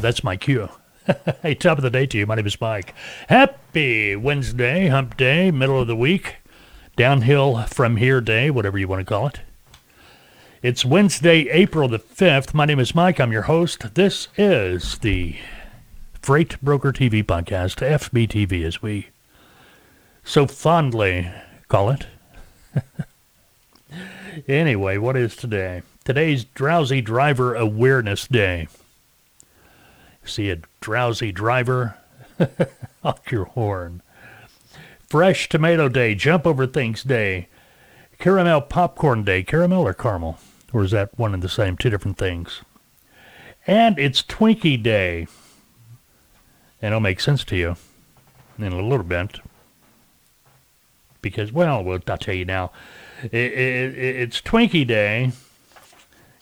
That's my cue. hey, top of the day to you. My name is Mike. Happy Wednesday, hump day, middle of the week, downhill from here day, whatever you want to call it. It's Wednesday, April the 5th. My name is Mike. I'm your host. This is the Freight Broker TV podcast, FBTV, as we so fondly call it. anyway, what is today? Today's Drowsy Driver Awareness Day. See a drowsy driver? Honk your horn. Fresh Tomato Day, Jump Over Things Day, Caramel Popcorn Day. Caramel or caramel? Or is that one and the same, two different things? And it's Twinkie Day. And it'll make sense to you in a little bit. Because, well, well I'll tell you now. It, it, it's Twinkie Day.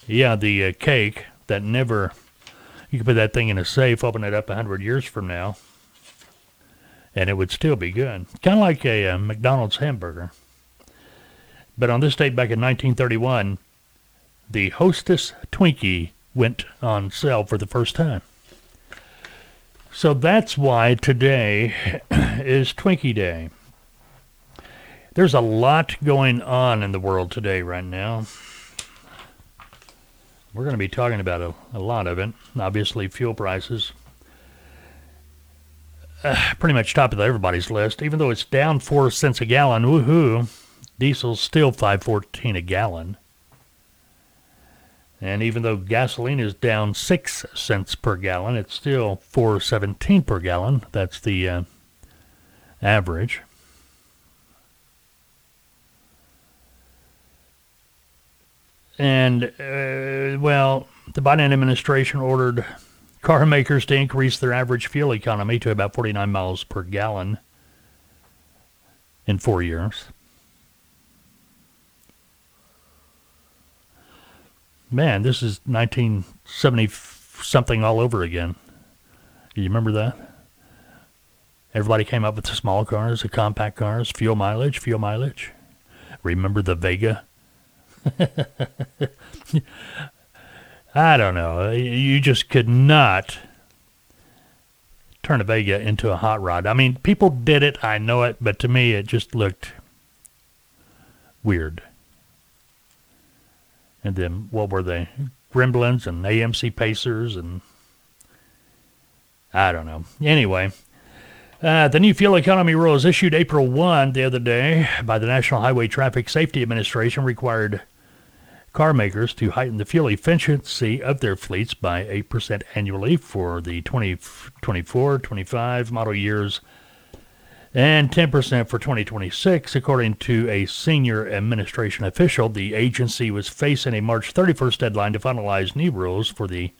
Yeah, the uh, cake that never you could put that thing in a safe, open it up a hundred years from now, and it would still be good. Kind of like a, a uh, McDonald's hamburger. But on this date back in 1931, the Hostess Twinkie went on sale for the first time. So that's why today is Twinkie Day. There's a lot going on in the world today right now. We're going to be talking about a, a lot of it. Obviously, fuel prices. Uh, pretty much top of everybody's list. Even though it's down four cents a gallon, woohoo! Diesel's still five fourteen a gallon. And even though gasoline is down six cents per gallon, it's still four seventeen per gallon. That's the uh, average. And, uh, well, the Biden administration ordered car makers to increase their average fuel economy to about 49 miles per gallon in four years. Man, this is 1970 something all over again. You remember that? Everybody came up with the small cars, the compact cars, fuel mileage, fuel mileage. Remember the Vega? I don't know. You just could not turn a Vega into a hot rod. I mean, people did it. I know it, but to me, it just looked weird. And then what were they? Gremlins and AMC Pacers and I don't know. Anyway, uh, the new fuel economy rules issued April 1 the other day by the National Highway Traffic Safety Administration required car makers to heighten the fuel efficiency of their fleets by 8% annually for the 2024 25 model years and 10% for 2026. According to a senior administration official, the agency was facing a March 31st deadline to finalize new rules for the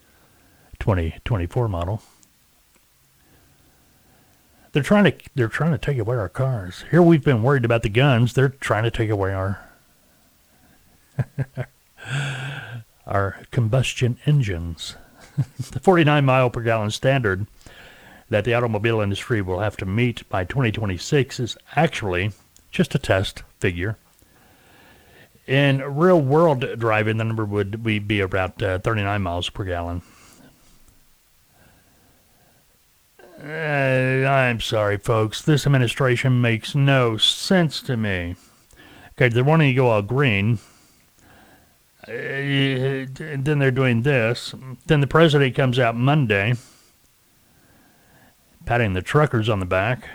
2024 model. They're trying to they're trying to take away our cars. Here we've been worried about the guns. They're trying to take away our our combustion engines. the 49 mile per gallon standard that the automobile industry will have to meet by 2026 is actually just a test figure. In real world driving, the number would be about uh, 39 miles per gallon. Uh, I'm sorry, folks. This administration makes no sense to me. Okay, they're wanting to go all green and uh, then they're doing this. Then the president comes out Monday, patting the truckers on the back,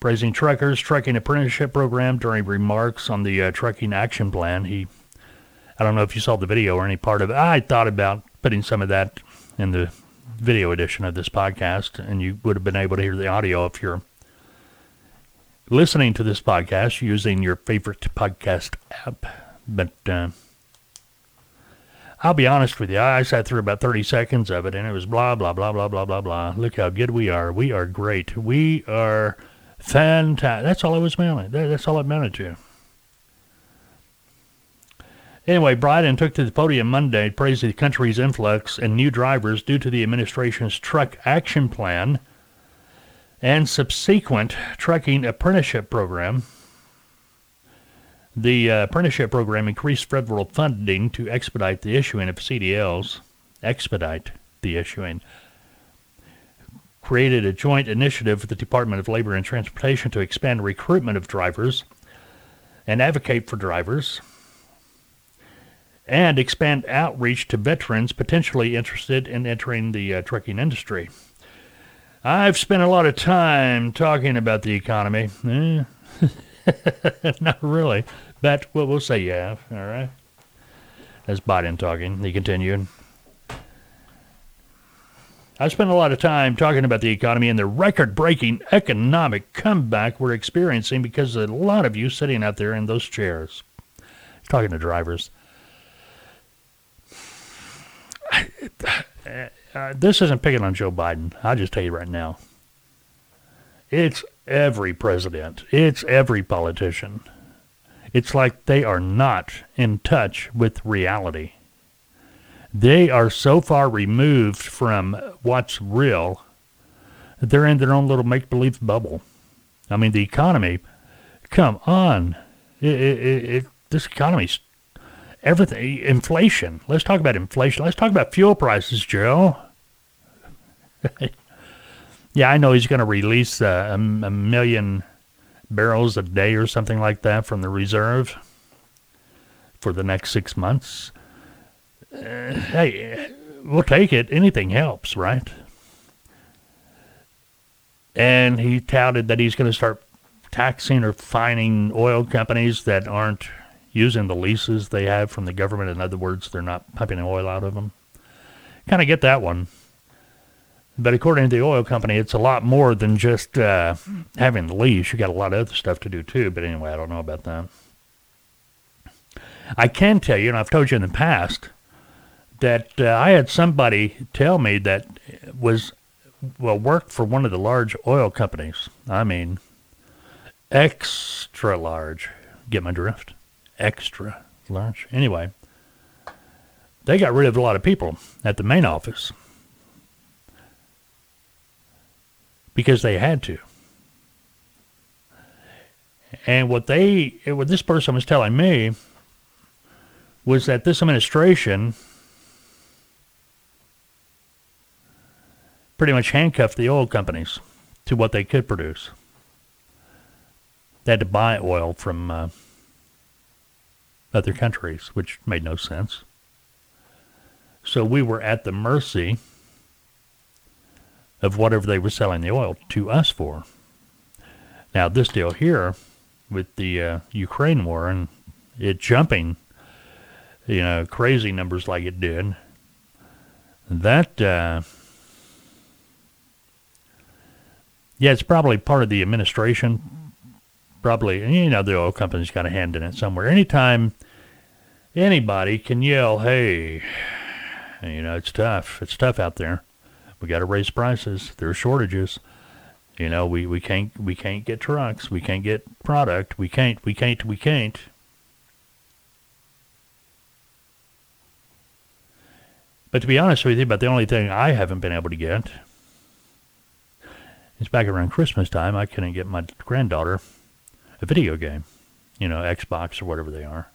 praising truckers, trucking apprenticeship program during remarks on the uh, trucking action plan. He, I don't know if you saw the video or any part of it. I thought about putting some of that in the video edition of this podcast, and you would have been able to hear the audio if you're listening to this podcast using your favorite podcast app. But uh, I'll be honest with you, I sat through about 30 seconds of it, and it was blah, blah, blah, blah, blah, blah, blah. Look how good we are. We are great. We are fantastic. That's all it was meant. That's all it amounted to. Anyway, Biden took to the podium Monday praised the country's influx in new drivers due to the administration's truck action plan and subsequent trucking apprenticeship program. The uh, apprenticeship program increased federal funding to expedite the issuing of CDLs. Expedite. the issuing. Created a joint initiative with the Department of Labor and Transportation to expand recruitment of drivers and advocate for drivers and expand outreach to veterans potentially interested in entering the uh, trucking industry. I've spent a lot of time talking about the economy. Eh, not really, but well, say you have. All right. That's Biden talking. He continued. I spent a lot of time talking about the economy and the record breaking economic comeback we're experiencing because of a lot of you sitting out there in those chairs. Talking to drivers. Uh, this isn't picking on Joe Biden. I'll just tell you right now. It's every president, it's every politician. It's like they are not in touch with reality. They are so far removed from what's real they're in their own little make believe bubble. I mean, the economy, come on. It, it, it, this economy's everything. Inflation. Let's talk about inflation. Let's talk about fuel prices, Joe. yeah, I know he's going to release uh, a, a million barrels a day or something like that from the reserve for the next six months. Uh, hey, we'll take it. Anything helps, right? And he touted that he's going to start taxing or fining oil companies that aren't using the leases they have from the government. In other words, they're not pumping oil out of them. Kind of get that one. But according to the oil company, it's a lot more than just uh, having the lease. You got a lot of other stuff to do too. But anyway, I don't know about that. I can tell you, and I've told you in the past, that uh, I had somebody tell me that was well worked for one of the large oil companies. I mean, extra large. Get my drift? Extra large. Anyway, they got rid of a lot of people at the main office because they had to. And what they, what this person was telling me was that this administration pretty much handcuffed the oil companies to what they could produce. They had to buy oil from uh, other countries, which made no sense. So we were at the mercy of whatever they were selling the oil to us for. Now, this deal here with the uh, Ukraine war and it jumping, you know, crazy numbers like it did, that, uh, yeah, it's probably part of the administration. Probably, you know, the oil company's got a hand in it somewhere. Anytime anybody can yell, hey, you know, it's tough. It's tough out there we got to raise prices. There are shortages. You know, we, we can't we can't get trucks. We can't get product. We can't we can't we can't. But to be honest with you, about the only thing I haven't been able to get is back around Christmas time. I couldn't get my granddaughter a video game, you know, Xbox or whatever they are.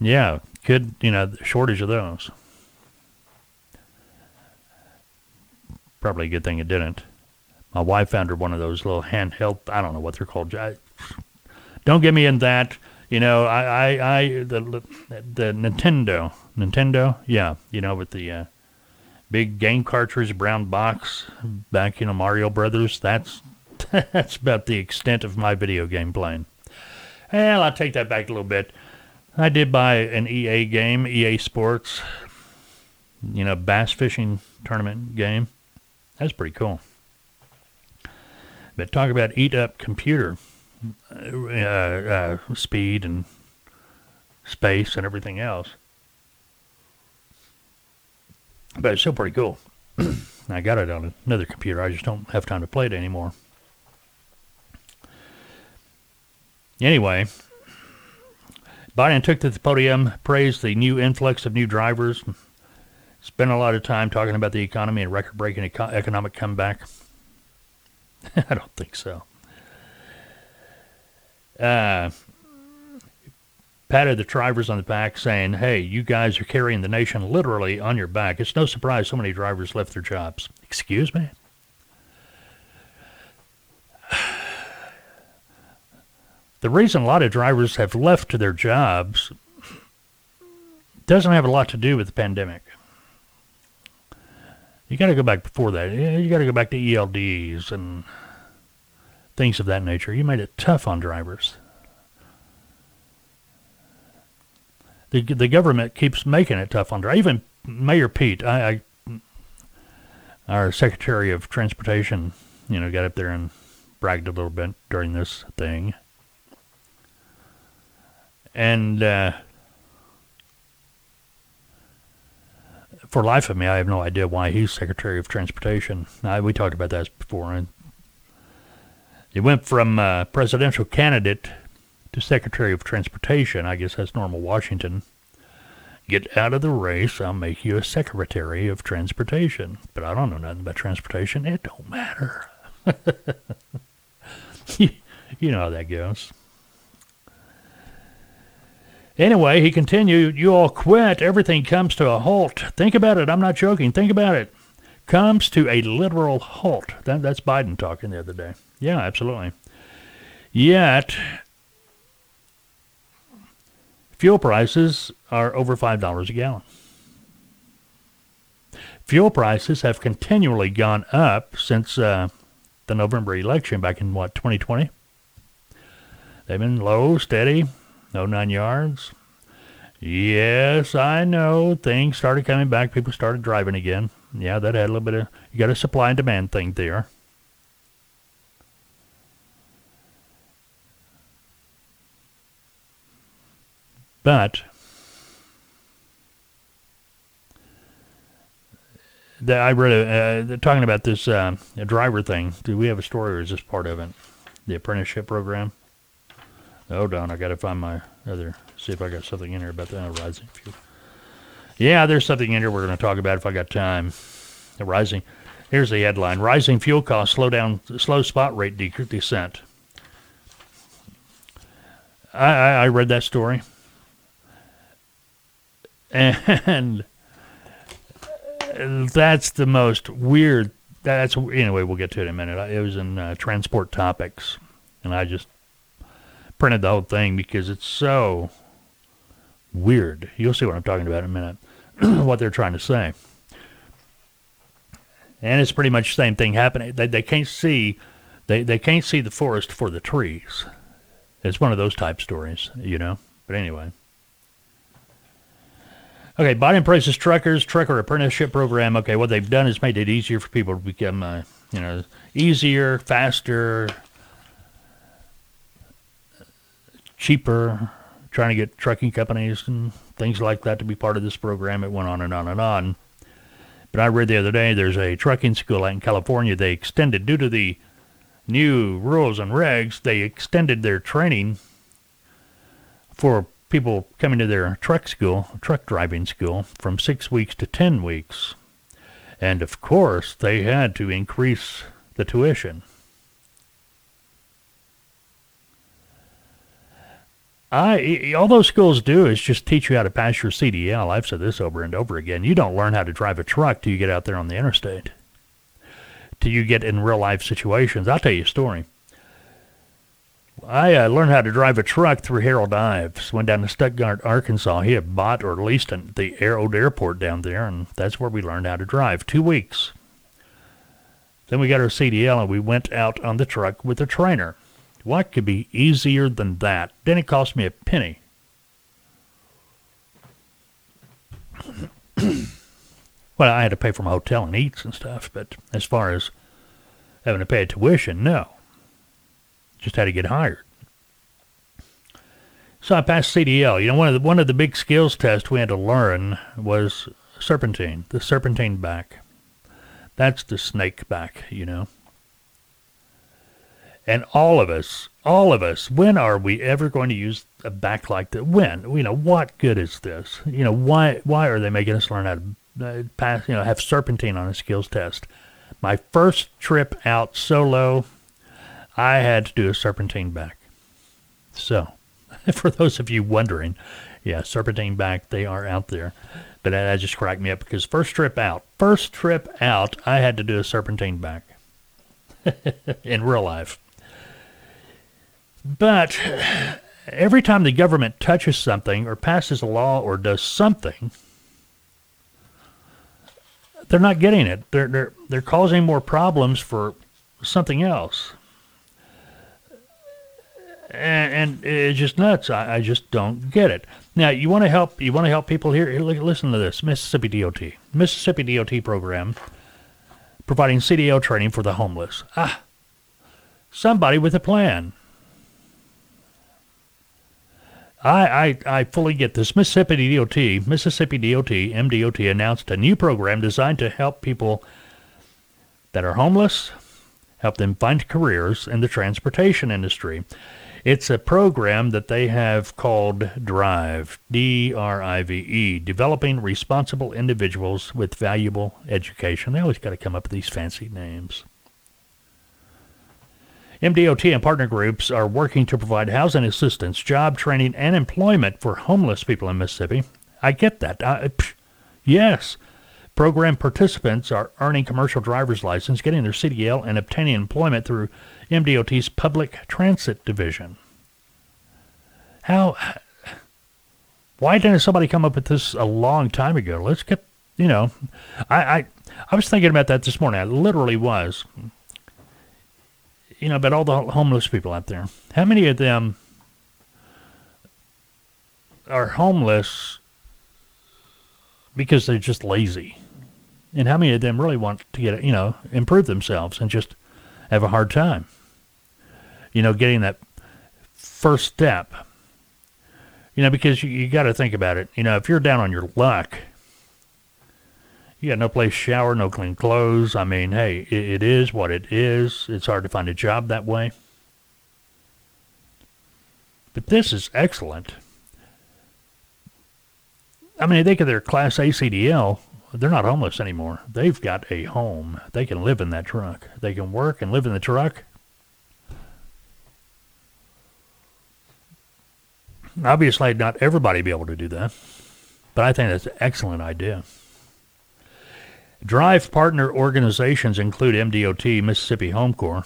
Yeah, could you know shortage of those. Probably a good thing it didn't. My wife found her one of those little handheld. I don't know what they're called. I, don't get me in that. You know, I, I, I the the Nintendo, Nintendo, yeah. You know, with the uh, big game cartridge, brown box, back you know Mario Brothers. That's that's about the extent of my video game playing. Well, I'll take that back a little bit. I did buy an EA game, EA Sports, you know, bass fishing tournament game. That's pretty cool. But talk about eat up computer uh, uh, speed and space and everything else. But it's still pretty cool. I got it on another computer. I just don't have time to play it anymore. Anyway, Biden took to the podium, praised the new influx of new drivers, Spent a lot of time talking about the economy and record breaking eco- economic comeback. I don't think so. Uh, patted the drivers on the back, saying, Hey, you guys are carrying the nation literally on your back. It's no surprise so many drivers left their jobs. Excuse me? The reason a lot of drivers have left their jobs doesn't have a lot to do with the pandemic. You got to go back before that. You got to go back to ELDs and things of that nature. You made it tough on drivers. The the government keeps making it tough on drivers. Even Mayor Pete, I, I our Secretary of Transportation, you know, got up there and bragged a little bit during this thing. And uh, for life of me, I have no idea why he's Secretary of Transportation. I, we talked about that before. And he went from uh, presidential candidate to Secretary of Transportation. I guess that's normal Washington. Get out of the race. I'll make you a Secretary of Transportation. But I don't know nothing about transportation. It don't matter. you know how that goes. Anyway, he continued, You all quit. Everything comes to a halt. Think about it. I'm not joking. Think about it. Comes to a literal halt. That, that's Biden talking the other day. Yeah, absolutely. Yet, fuel prices are over $5 a gallon. Fuel prices have continually gone up since uh, the November election back in, what, 2020? They've been low, steady, no nine yards. Yes, I know. Things started coming back. People started driving again. Yeah, that had a little bit of, you got a supply and demand thing there. But I read a, uh, talking about this uh, driver thing. Do we have a story, or is this part of it? The apprenticeship program. Hold on, I got to find my other. See if I got something in here about the rising fuel. Yeah, there's something in here we're to talk about if I got time. The rising. Here's the headline: Rising fuel costs slow down, slow spot rate descent. I, I, I read that story, and that's the most weird. That's anyway. We'll get to it in a minute. It was in uh, Transport Topics, and I just printed the whole thing because it's so weird. You'll see what I'm talking about in a minute, what they're trying to say. And it's pretty much the same thing happening. They, they can't see they, they can't see the forest for the trees. It's one of those type stories, you know. But anyway. Okay, Biden praises truckers, trucker apprenticeship program. Okay, what they've done is made it easier for people to become, uh, you know, easier, faster, cheaper, trying to get trucking companies and things like that to be part of this program. It went on and on and on. But I read the other day there's a trucking school out in California. They extended, due to the new rules and regs, they extended their training for people coming to their truck school, truck driving school, from six weeks to 10 weeks. And of course, they had to increase the tuition. I all those schools do is just teach you how to pass your CDL. I've said this over and over again. You don't learn how to drive a truck till you get out there on the interstate. Till you get in real life situations. I'll tell you a story. I uh, learned how to drive a truck through Harold Ives. Went down to Stuttgart, Arkansas. He had bought or leased an, the air, old airport down there, and that's where we learned how to drive. Two weeks. Then we got our CDL, and we went out on the truck with a trainer. What could be easier than that? Didn't cost me a penny. well, I had to pay for my hotel and eats and stuff, but as far as having to pay a tuition, no. Just had to get hired. So I passed CDL. You know, one of the one of the big skills tests we had to learn was serpentine, the serpentine back. That's the snake back, you know. And all of us, all of us, when are we ever going to use a back like that? When? You know, what good is this? You know, why why are they making us learn how to uh, pass, you know, have serpentine on a skills test? My first trip out solo, I had to do a serpentine back. So, For those of you wondering, yeah, serpentine back, they are out there. But that, that just cracked me up because first trip out, first trip out, I had to do a serpentine back in real life. But every time the government touches something or passes a law or does something, they're not getting it. They're they're they're causing more problems for something else. And, and it's just nuts. I, I just don't get it. Now you want to help. You want to help people here. Listen to this, Mississippi DOT, Mississippi DOT program, providing CDL training for the homeless. Ah, somebody with a plan. I, I, I fully get this. Mississippi DOT, Mississippi DOT, MDOT announced a new program designed to help people that are homeless, help them find careers in the transportation industry. It's a program that they have called DRIVE, D R I V E, Developing Responsible Individuals with Valuable Education. They always got to come up with these fancy names. MDOT and partner groups are working to provide housing assistance, job training, and employment for homeless people in Mississippi. I get that. I, psh, yes. Program participants are earning commercial driver's license, getting their CDL, and obtaining employment through MDOT's Public Transit Division. How? Why didn't somebody come up with this a long time ago? Let's get, you know, I, I, I was thinking about that this morning. I literally was you know, about all the homeless people out there. How many of them are homeless because they're just lazy? And how many of them really want to get, you know, improve themselves and just have a hard time? You know, getting that first step. You know, because you, you got to think about it. You know, if you're down on your luck, got no place to shower, no clean clothes. I mean, hey, it, it is what it is. It's hard to find a job that way. But this is excellent. I mean, they get their Class A CDL. They're not homeless anymore. They've got a home. They can live in that truck. They can work and live in the truck. Obviously, not everybody be able to do that, but I think that's an excellent idea. Drive partner organizations include MDOT, Mississippi Home Corps,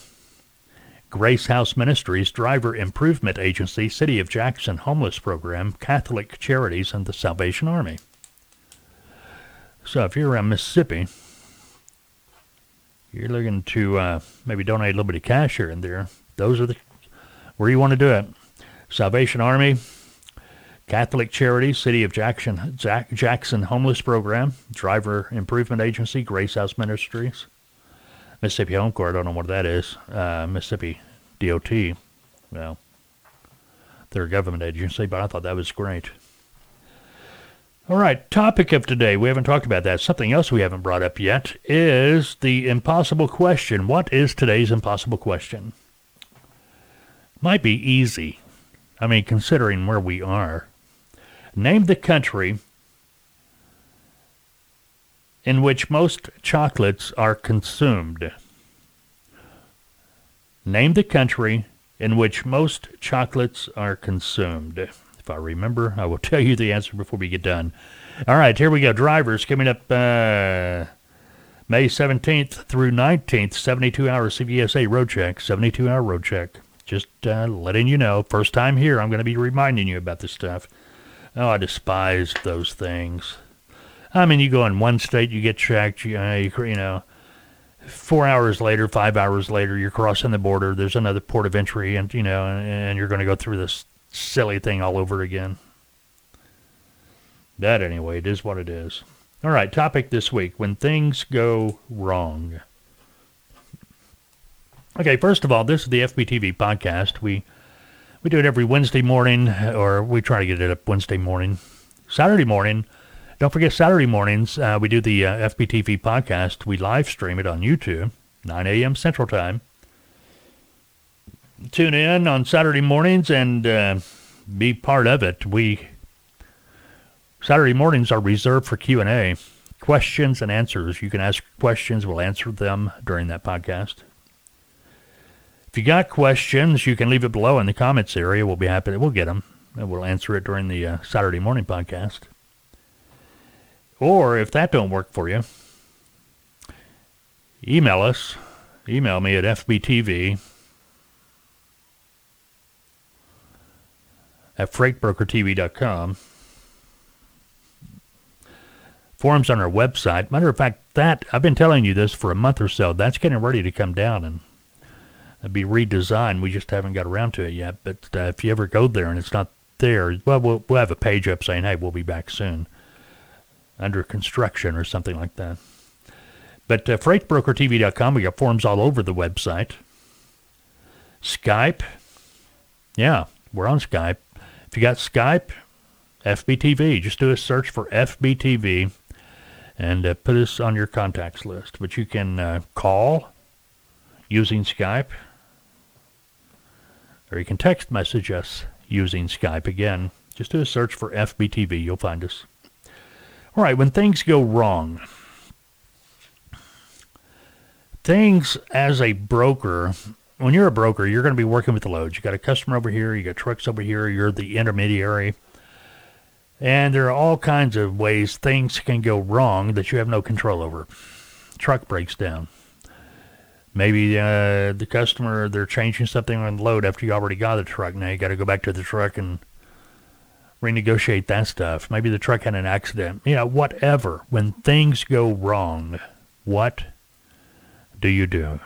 Grace House Ministries, Driver Improvement Agency, City of Jackson Homeless Program, Catholic Charities, and the Salvation Army. So if you're around Mississippi, you're looking to uh, maybe donate a little bit of cash here and there. Those are the where you want to do it. Salvation Army, Catholic Charities, City of Jackson, Jack, Jackson Homeless Program, Driver Improvement Agency, Grace House Ministries, Mississippi Home Corps. I don't know what that is. Uh, Mississippi DOT. Well, they're a government agency, but I thought that was great. All right, topic of today. We haven't talked about that. Something else we haven't brought up yet is the impossible question. What is today's impossible question? Might be easy. I mean, considering where we are. Name the country in which most chocolates are consumed. Name the country in which most chocolates are consumed. If I remember, I will tell you the answer before we get done. All right, here we go. Drivers coming up uh, May 17th through 19th, 72 hour CVSA road check, 72 hour road check. Just uh, letting you know. First time here, I'm going to be reminding you about this stuff. Oh, I despise those things. I mean, you go in one state, you get checked, you, uh, you, you know, four hours later, five hours later, you're crossing the border. There's another port of entry, and you know, and, and you're going to go through this silly thing all over again. That anyway, it is what it is. All right, topic this week: when things go wrong. Okay, first of all, this is the FBTV podcast. We we do it every Wednesday morning, or we try to get it up Wednesday morning. Saturday morning, don't forget Saturday mornings, uh, we do the uh, FBTV podcast. We live stream it on YouTube, 9 a.m. Central Time. Tune in on Saturday mornings and uh, be part of it. We Saturday mornings are reserved for Q&A, questions and answers. You can ask questions, we'll answer them during that podcast. If you got questions, you can leave it below in the comments area. We'll be happy. We'll get them. and we'll answer it during the uh, Saturday morning podcast. Or if that don't work for you, email us. Email me at fbtv at freightbrokertv.com. Forums on our website. Matter of fact, that I've been telling you this for a month or so. That's getting ready to come down and be redesigned. We just haven't got around to it yet. But uh, if you ever go there and it's not there, well, well, we'll have a page up saying, "Hey, we'll be back soon." Under construction or something like that. But uh, freightbrokertv.com, we got forums all over the website. Skype, yeah, we're on Skype. If you got Skype, FBTV, just do a search for FBTV and uh, put us on your contacts list. But you can uh, call using Skype, or you can text message us using Skype. Again, just do a search for FBTV. You'll find us. All right, when things go wrong, things as a broker when you're a broker, you're going to be working with the loads. You got a customer over here, you got trucks over here, you're the intermediary. And there are all kinds of ways things can go wrong that you have no control over. Truck breaks down. Maybe uh, the customer, they're changing something on the load after you already got the truck. Now you got to go back to the truck and renegotiate that stuff. Maybe the truck had an accident. You know, whatever. When things go wrong, what do you do?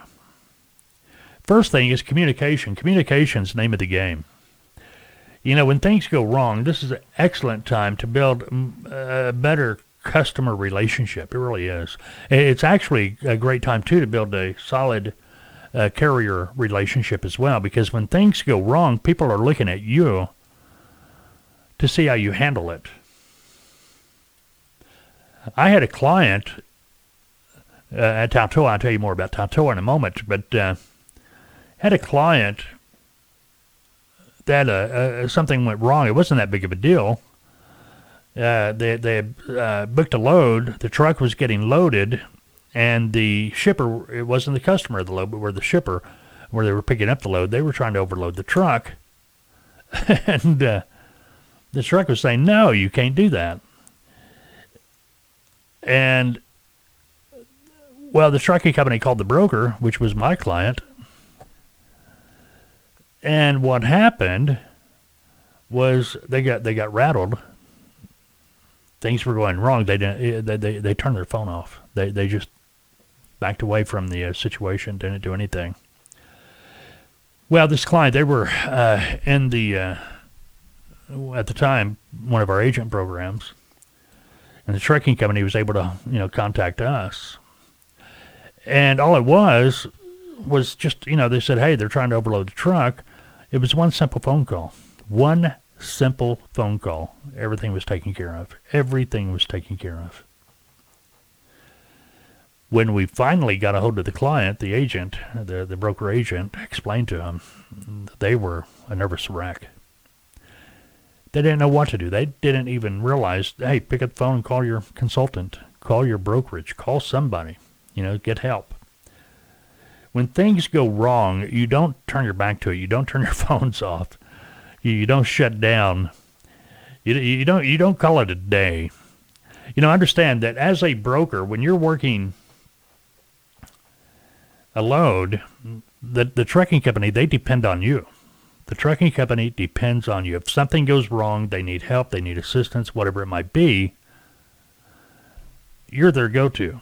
First thing is communication. Communication's name of the game. You know, when things go wrong, this is an excellent time to build mm, a better customer relationship. It really is. It's actually a great time, too, to build a solid uh, carrier relationship as well, because when things go wrong, people are looking at you to see how you handle it. I had a client uh, at TALTOA. I'll tell you more about TALTOA in a moment, but uh, had a client that uh, uh, something went wrong. It wasn't that big of a deal. Uh, they they uh, booked a load. The truck was getting loaded, and the shipper it wasn't the customer of the load, but where the shipper, where they were picking up the load, they were trying to overload the truck, and uh, the truck was saying, "No, you can't do that." And well, the trucking company called the broker, which was my client, and what happened was they got they got rattled. Things were going wrong. They didn't. They they, they turned their phone off. They they just backed away from the uh, situation. Didn't do anything. Well, this client they were uh, in the uh, at the time one of our agent programs, and the trucking company was able to you know contact us. And all it was was just you know they said hey they're trying to overload the truck it was one simple phone call. One simple phone call. Everything was taken care of. Everything was taken care of. When we finally got a hold of the client, the agent, the, the broker agent, explained to him they were a nervous wreck. They didn't know what to do. They didn't even realize, hey, pick up the phone and call your consultant, call your brokerage, call somebody, you know, get help when things go wrong, you don't turn your back to it. You don't turn your phones off. You, don't shut down. You, you don't you don't call it a day. You know, understand that as a broker, when you're working a load, the the trucking company they depend on you. The trucking company depends on you. If something goes wrong, they need help, they need assistance, whatever it might be. You're their go-to.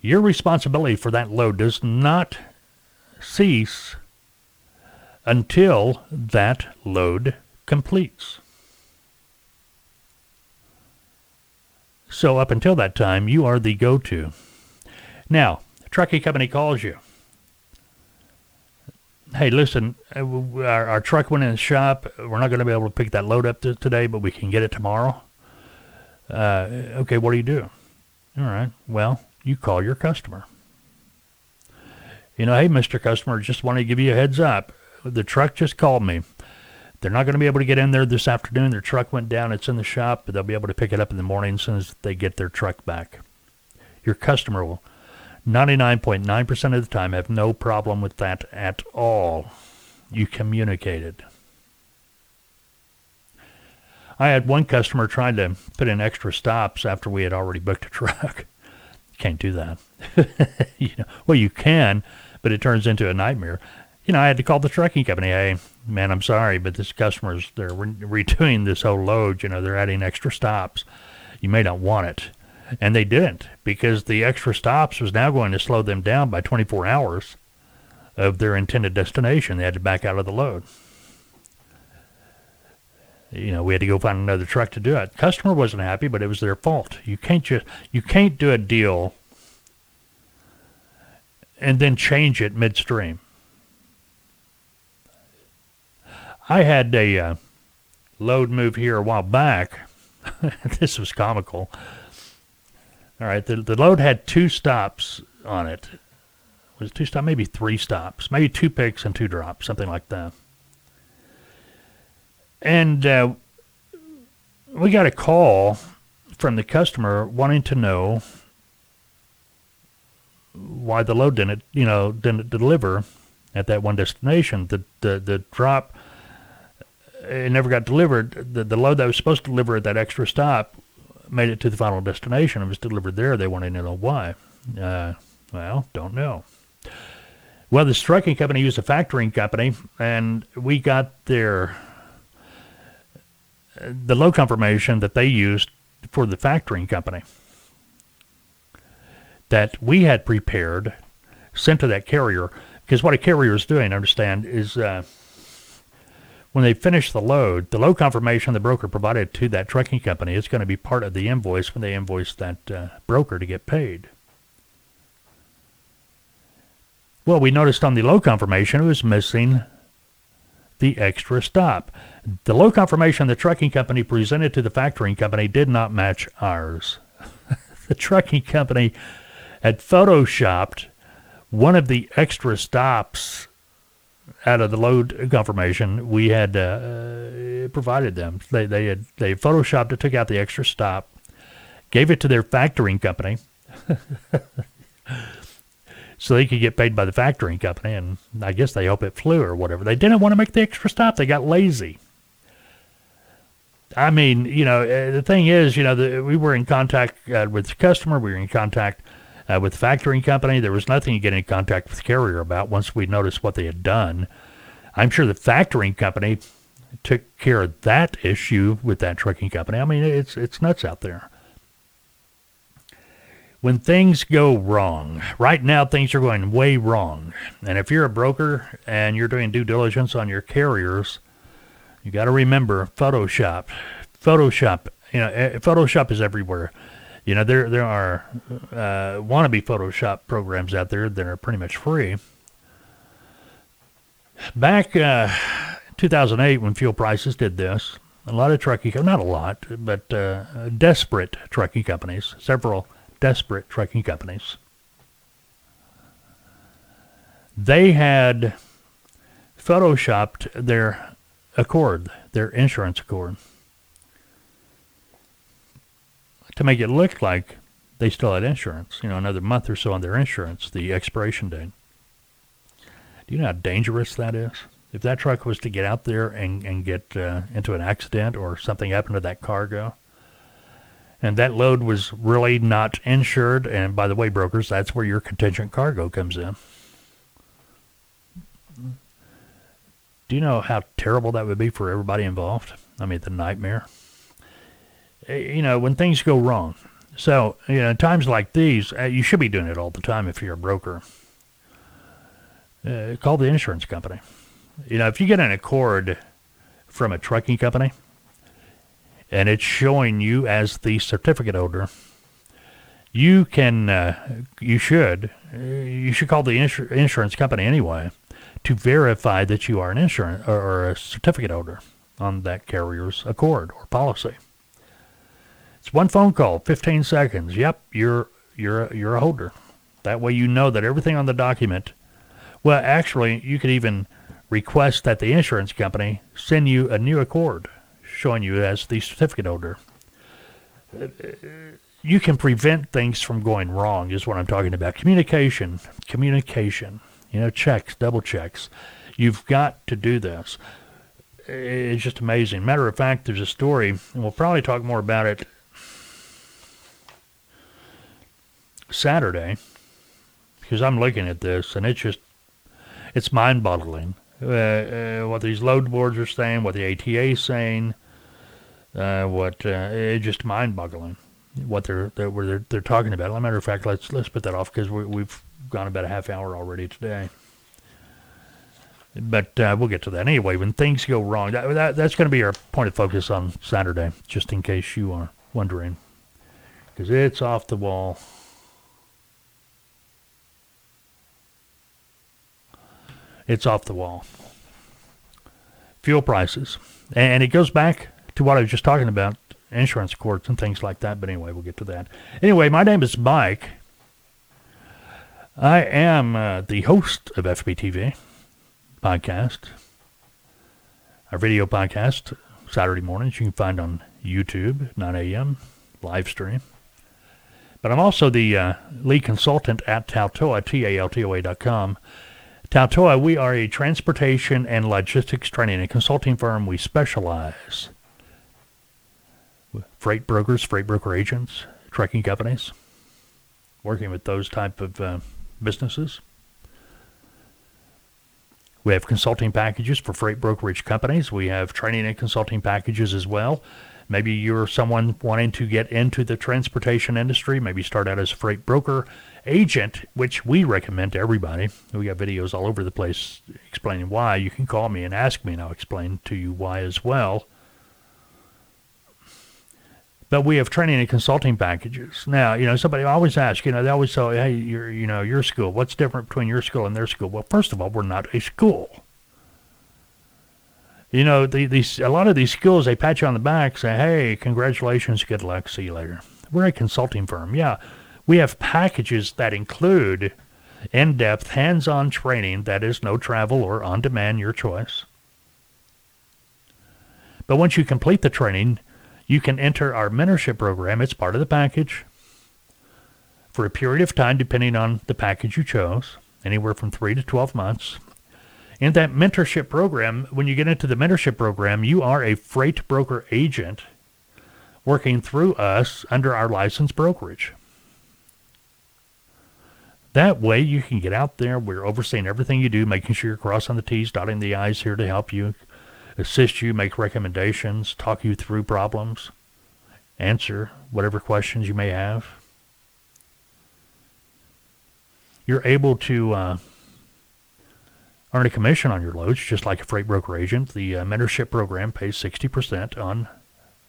Your responsibility for that load does not cease until that load completes. So up until that time, you are the go-to. Now, a trucking company calls you. Hey, listen, uh, our, our truck went in the shop. We're not going to be able to pick that load up today, but we can get it tomorrow. Uh, okay, what do you do? All right, well, you call your customer. You know, hey, Mr. Customer, just want to give you a heads up. The truck just called me. They're not going to be able to get in there this afternoon. Their truck went down. It's in the shop, but they'll be able to pick it up in the morning as soon as they get their truck back. Your customer will 99.9% of the time have no problem with that at all. You communicated. I had one customer trying to put in extra stops after we had already booked a truck. Can't do that. you know, well, you can, but it turns into a nightmare. You know, I had to call the trucking company. Hey, man, I'm sorry, but this customer's they're re- redoing this whole load. You know, they're adding extra stops. You may not want it, and they didn't because the extra stops was now going to slow them down by 24 hours of their intended destination. They had to back out of the load you know, we had to go find another truck to do it. Customer wasn't happy, but it was their fault. You can't just you can't do a deal and then change it midstream. I had a uh, load move here a while back. this was comical. All right, the the load had two stops on it. Was it two stops? Maybe three stops. Maybe two picks and two drops, something like that. And uh, we got a call from the customer wanting to know why the load didn't, you know, didn't deliver at that one destination. The the the drop it never got delivered. The the load that was supposed to deliver at that extra stop made it to the final destination. It was delivered there. They wanted to know why. Uh, well, don't know. Well, the trucking company used a factoring company, and we got their the load confirmation that they used for the factoring company that we had prepared, sent to that carrier. Because what a carrier is doing, understand, is uh, when they finish the load, the load confirmation the broker provided to that trucking company is going to be part of the invoice when they invoice that uh, broker to get paid. Well, we noticed on the load confirmation it was missing the extra stop. The load confirmation the trucking company presented to the factoring company did not match ours. the trucking company had photoshopped one of the extra stops out of the load confirmation we had uh, provided them. They they had they photoshopped it, took out the extra stop, gave it to their factoring company. so they could get paid by the factoring company. And I guess they hope it flew or whatever. They didn't want to make the extra stop. They got lazy. I mean, you know, uh, the thing is, you know, the, we were in contact uh, with the customer. We were in contact uh, with the factoring company. There was nothing to get in contact with carrier about once we noticed what they had done. I'm sure the factoring company took care of that issue with that trucking company. I mean, it's it's nuts out there when things go wrong. Right now, things are going way wrong. And if you're a broker and you're doing due diligence on your carriers, you got to remember Photoshop. Photoshop, you know, eh, Photoshop is everywhere. You know, there there are uh, wannabe Photoshop programs out there that are pretty much free. Back uh, 2008, when fuel prices did this, a lot of trucking, not a lot, but uh, desperate trucking companies, several desperate trucking companies. They had photoshopped their ACORD, their insurance ACORD, to make it look like they still had insurance, you know, another month or so on their insurance, the expiration date. Do you know how dangerous that is? If that truck was to get out there and, and get uh, into an accident or something happened to that cargo, and that load was really not insured. And by the way, brokers, that's where your contingent cargo comes in. Do you know how terrible that would be for everybody involved? I mean, the nightmare. Eh, you know, when things go wrong. So, you know, times like these, uh, you should be doing it all the time if you're a broker. Uh, call the insurance company. You know, if you get an ACORD from a trucking company, and it's showing you as the certificate holder, you can, uh, you should, you should call the insur- insurance company anyway to verify that you are an insurance or, or a certificate holder on that carrier's ACORD or policy. It's one phone call, 15 seconds. Yep, you're you're you're a holder. That way you know that everything on the document. Well, actually, you could even request that the insurance company send you a new ACORD showing you as the certificate holder. You can prevent things from going wrong, is what I'm talking about. Communication, communication, you know, checks, double checks. You've got to do this. it's just amazing. Matter of fact, there's a story, and we'll probably talk more about it Saturday because I'm looking at this and it's just it's mind-boggling uh, uh, what these load boards are saying, what the ATA is saying, uh, what uh, it's just mind-boggling what they're they're they're, they're talking about. As a matter of fact, let's let's put that off because we, we've gone about a half hour already today. But uh, we'll get to that anyway. When things go wrong, that, that that's going to be our point of focus on Saturday, just in case you are wondering, because it's off the wall. It's off the wall. Fuel prices, and it goes back to what I was just talking about insurance courts and things like that. But anyway, we'll get to that. Anyway, my name is Mike. I am uh, the host of FBTV podcast, our video podcast, Saturday mornings. You can find on YouTube, 9 a.m. live stream. But I'm also the uh, lead consultant at Taltoa, T-A-L-T-O-A dot com. Taltoa, we are a transportation and logistics training and consulting firm. We specialize with freight brokers, freight broker agents, trucking companies, working with those type of uh, businesses. We have consulting packages for freight brokerage companies. We have training and consulting packages as well. Maybe you're someone wanting to get into the transportation industry, maybe start out as a freight broker agent, which we recommend to everybody. We got videos all over the place explaining why. You can call me and ask me, and I'll explain to you why as well. But we have training and consulting packages. Now, you know, somebody always asks, you know, they always say, hey, you know, your school, what's different between your school and their school? Well, first of all, we're not a school. You know, the, these a lot of these schools, they pat you on the back, say, hey, congratulations, good luck, see you later. We're a consulting firm. Yeah, we have packages that include in-depth, hands-on training that is no travel or on-demand, your choice. But once you complete the training, you can enter our mentorship program. It's part of the package for a period of time, depending on the package you chose, anywhere from three to 12 months. In that mentorship program, when you get into the mentorship program, you are a freight broker agent working through us under our license brokerage. That way you can get out there. We're overseeing everything you do, making sure you're crossing the T's, dotting the I's here to help you assist you, make recommendations, talk you through problems, answer whatever questions you may have. You're able to uh, earn a commission on your loads, just like a freight broker agent. The uh, mentorship program pays 60% on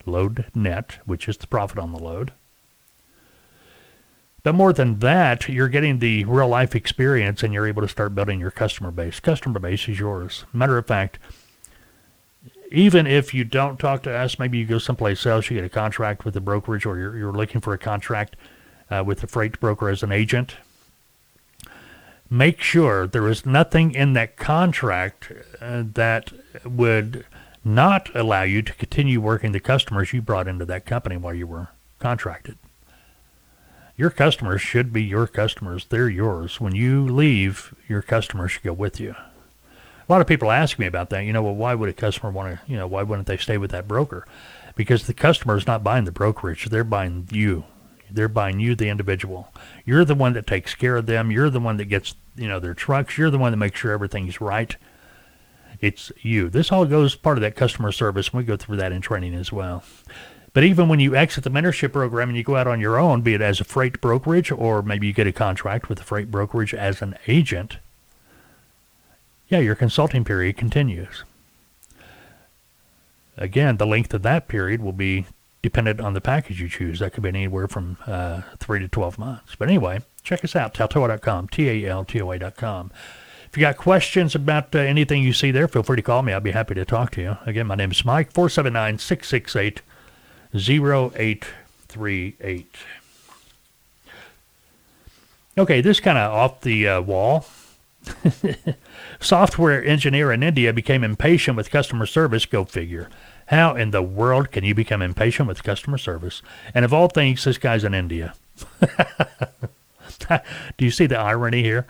load net, which is the profit on the load. But more than that, you're getting the real life experience and you're able to start building your customer base. Customer base is yours. Matter of fact, even if you don't talk to us, maybe you go someplace else, you get a contract with the brokerage, or you're, you're looking for a contract uh, with the freight broker as an agent. Make sure there is nothing in that contract uh, that would not allow you to continue working the customers you brought into that company while you were contracted. Your customers should be your customers. They're yours. When you leave, your customers should go with you a lot of people ask me about that. You know, well, why would a customer want to, you know, why wouldn't they stay with that broker? Because the customer is not buying the brokerage; they're buying you. They're buying you, the individual. You're the one that takes care of them. You're the one that gets, you know, their trucks. You're the one that makes sure everything's right. It's you. This all goes part of that customer service. We go through that in training as well. But even when you exit the mentorship program and you go out on your own, be it as a freight brokerage or maybe you get a contract with a freight brokerage as an agent, yeah, your consulting period continues. Again, the length of that period will be dependent on the package you choose. That could be anywhere from uh, 3 to 12 months. But anyway, check us out, taltoa.com, T-A-L-T-O-A.com. If you got questions about uh, anything you see there, feel free to call me. I'll be happy to talk to you. Again, my name is Mike, 479-668-0838. Okay, this kind of off the uh, wall. Software engineer in India became impatient with customer service. Go figure. How in the world can you become impatient with customer service? And of all things, this guy's in India. Do you see the irony here?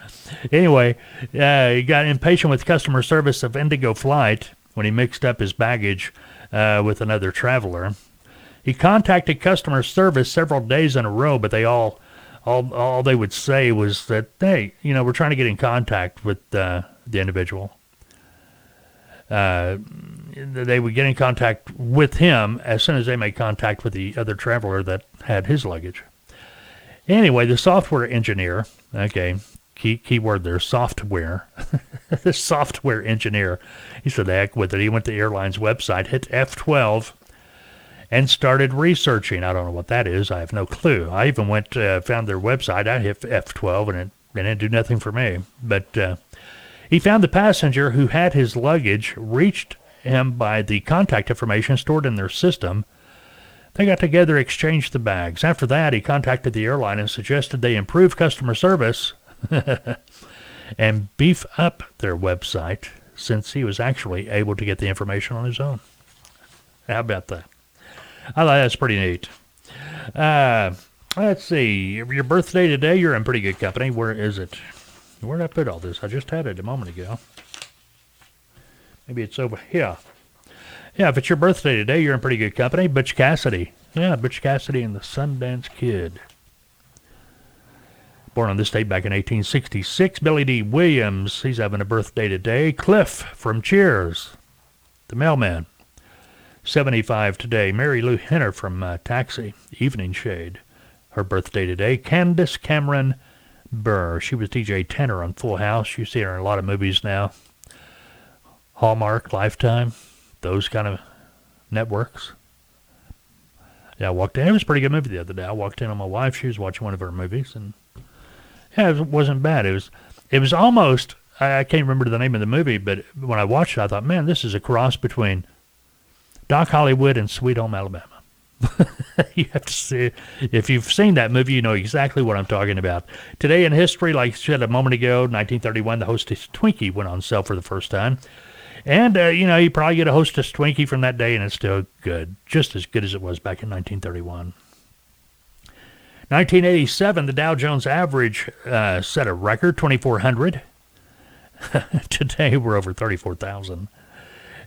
Anyway, uh, he got impatient with customer service of Indigo flight when he mixed up his baggage uh, with another traveler. He contacted customer service several days in a row, but they all, all, all they would say was that, hey, you know, we're trying to get in contact with uh, the individual. Uh, they would get in contact with him as soon as they made contact with the other traveler that had his luggage. Anyway, the software engineer, okay, key keyword there, software. the software engineer, he said, heck with it. He went to the airline's website, hit F12, and started researching. I don't know what that is. I have no clue. I even went, uh, found their website. I hit F12, and it, and it didn't do nothing for me. But uh, he found the passenger who had his luggage, reached him by the contact information stored in their system. They got together, exchanged the bags. After that, he contacted the airline and suggested they improve customer service and beef up their website since he was actually able to get the information on his own. How about that? I thought that's pretty neat. Uh, let's see. Your birthday today, you're in pretty good company. Where is it? Where did I put all this? I just had it a moment ago. Maybe it's over here. Yeah, if it's your birthday today, you're in pretty good company. Butch Cassidy. Yeah, Butch Cassidy and the Sundance Kid. Born on this date back in 1866, Billy Dee Williams. He's having a birthday today. Cliff from Cheers. The mailman. 75 today. Marilu Henner from uh, Taxi. Evening Shade. Her birthday today. Candace Cameron Bure. She was DJ Tanner on Full House. You see her in a lot of movies now. Hallmark, Lifetime, those kind of networks. Yeah, I walked in. It was a pretty good movie the other day. I walked in on my wife. She was watching one of her movies, and yeah, it wasn't bad. It was, it was almost. I, I can't remember the name of the movie, but when I watched it, I thought, man, this is a cross between Doc Hollywood and Sweet Home Alabama. you have to see if you've seen that movie, you know exactly what I'm talking about. Today in history, like I said a moment ago, 1931, the Hostess Twinkie went on sale for the first time. And, uh, you know, you probably get a Hostess Twinkie from that day, and it's still good, just as good as it was back in 1931. 1987, the Dow Jones average uh, set a record, 2,400. Today, we're over 34,000.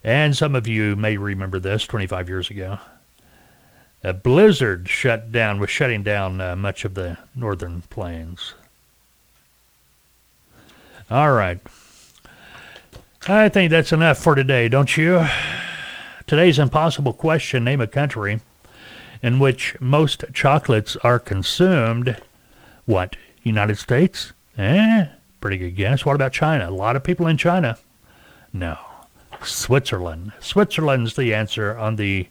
And some of you may remember this 25 years ago. A blizzard shut down, was shutting down uh, much of the northern plains. All right. I think that's enough for today, don't you? Today's impossible question name a country in which most chocolates are consumed. What? United States? Eh, pretty good guess. What about China? A lot of people in China? No. Switzerland. Switzerland's the answer on the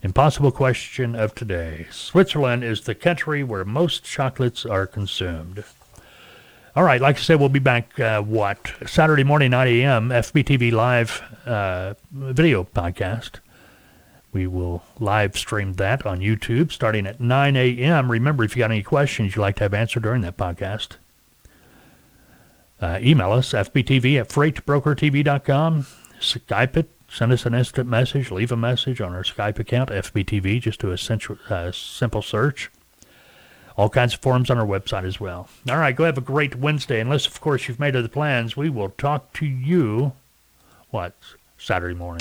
impossible question of today. Switzerland is the country where most chocolates are consumed. All right, like I said, we'll be back, uh, what, Saturday morning, 9 a.m., FBTV Live uh, video podcast. We will live stream that on YouTube starting at 9 a.m. Remember, if you got any questions you'd like to have answered during that podcast, uh, email us, fbtv at freightbrokertv.com, Skype it, send us an instant message, leave a message on our Skype account, FBTV, just do a uh, simple search all kinds of forums on our website as well. All right, go have a great Wednesday. Unless, of course, you've made other plans, we will talk to you, what, Saturday morning.